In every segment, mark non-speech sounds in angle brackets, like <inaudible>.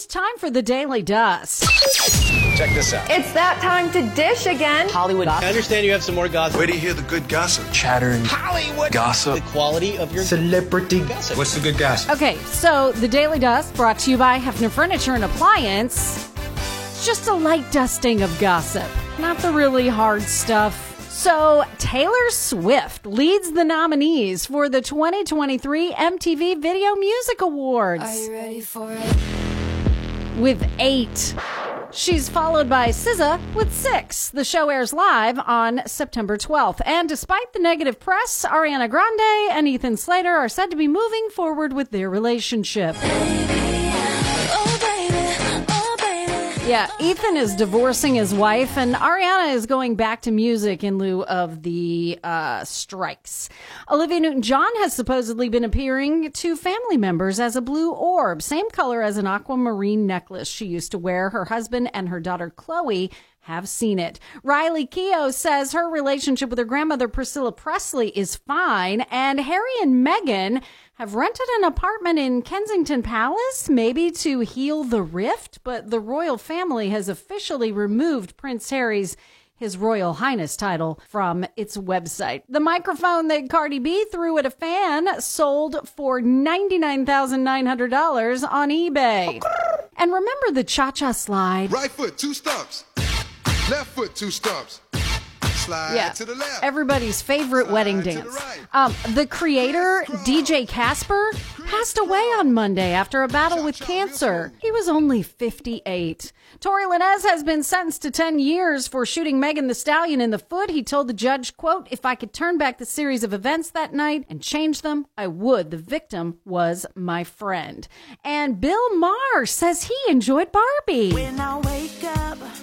It's time for the Daily Dust. Check this out. It's that time to dish again. Hollywood I understand you have some more gossip. Where do you hear the good gossip? chatter and Hollywood gossip. The quality of your Celebrity gossip. What's the good gossip? Okay, so the Daily Dust brought to you by Hefner Furniture and Appliance. It's just a light dusting of gossip, not the really hard stuff. So, Taylor Swift leads the nominees for the 2023 MTV Video Music Awards. Are you ready for it? With eight. She's followed by SZA with six. The show airs live on September 12th. And despite the negative press, Ariana Grande and Ethan Slater are said to be moving forward with their relationship. Yeah, Ethan is divorcing his wife, and Ariana is going back to music in lieu of the uh, strikes. Olivia Newton John has supposedly been appearing to family members as a blue orb, same color as an aquamarine necklace she used to wear. Her husband and her daughter Chloe have seen it. Riley Keough says her relationship with her grandmother Priscilla Presley is fine, and Harry and Meghan have rented an apartment in Kensington Palace, maybe to heal the rift, but the royal family has officially removed Prince Harry's his Royal Highness title from its website. The microphone that Cardi B threw at a fan sold for $99,900 on eBay. And remember the cha cha slide? Right foot, two stumps. Left foot, two stumps. Slide Yeah. to the left. Everybody's favorite Slide wedding to the dance. right. Um, the creator, DJ Casper, passed away on Monday after a battle with cancer. He was only 58. Tory Lanez has been sentenced to 10 years for shooting Megan Thee Stallion in the foot. He told the judge, quote, if I could turn back the series of events that night and change them, I would. The victim was my friend. And Bill Maher says he enjoyed Barbie.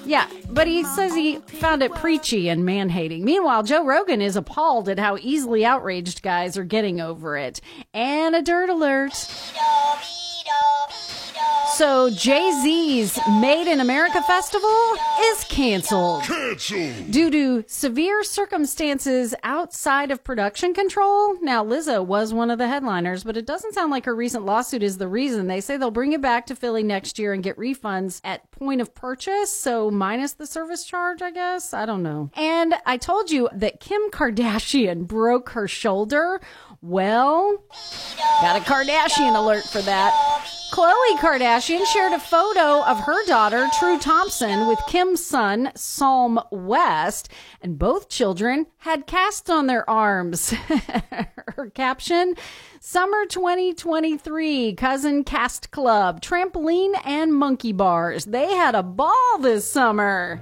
Yeah, but he says he found it preachy and man hating. Meanwhile, Joe Rogan is appalled at how easily outraged guys are getting over it. And a dirt alert. So Jay Z's Made in America festival is canceled. Due to severe circumstances outside of production control. Now, Lizzo was one of the headliners, but it doesn't sound like her recent lawsuit is the reason. They say they'll bring it back to Philly next year and get refunds at point of purchase. So, minus the service charge, I guess. I don't know. And I told you that Kim Kardashian broke her shoulder. Well, got a Kardashian alert for that. Khloe Kardashian shared a photo of her daughter, True Thompson, with Kim's son, Psalm West, and both children had casts on their arms. <laughs> her caption Summer 2023 Cousin Cast Club, trampoline and monkey bars. They had a ball this summer.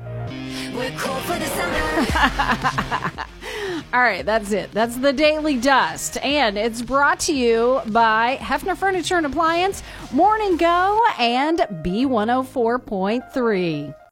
We're cool for the summer. <laughs> All right, that's it. That's the Daily Dust. And it's brought to you by Hefner Furniture and Appliance, Morning Go, and B104.3.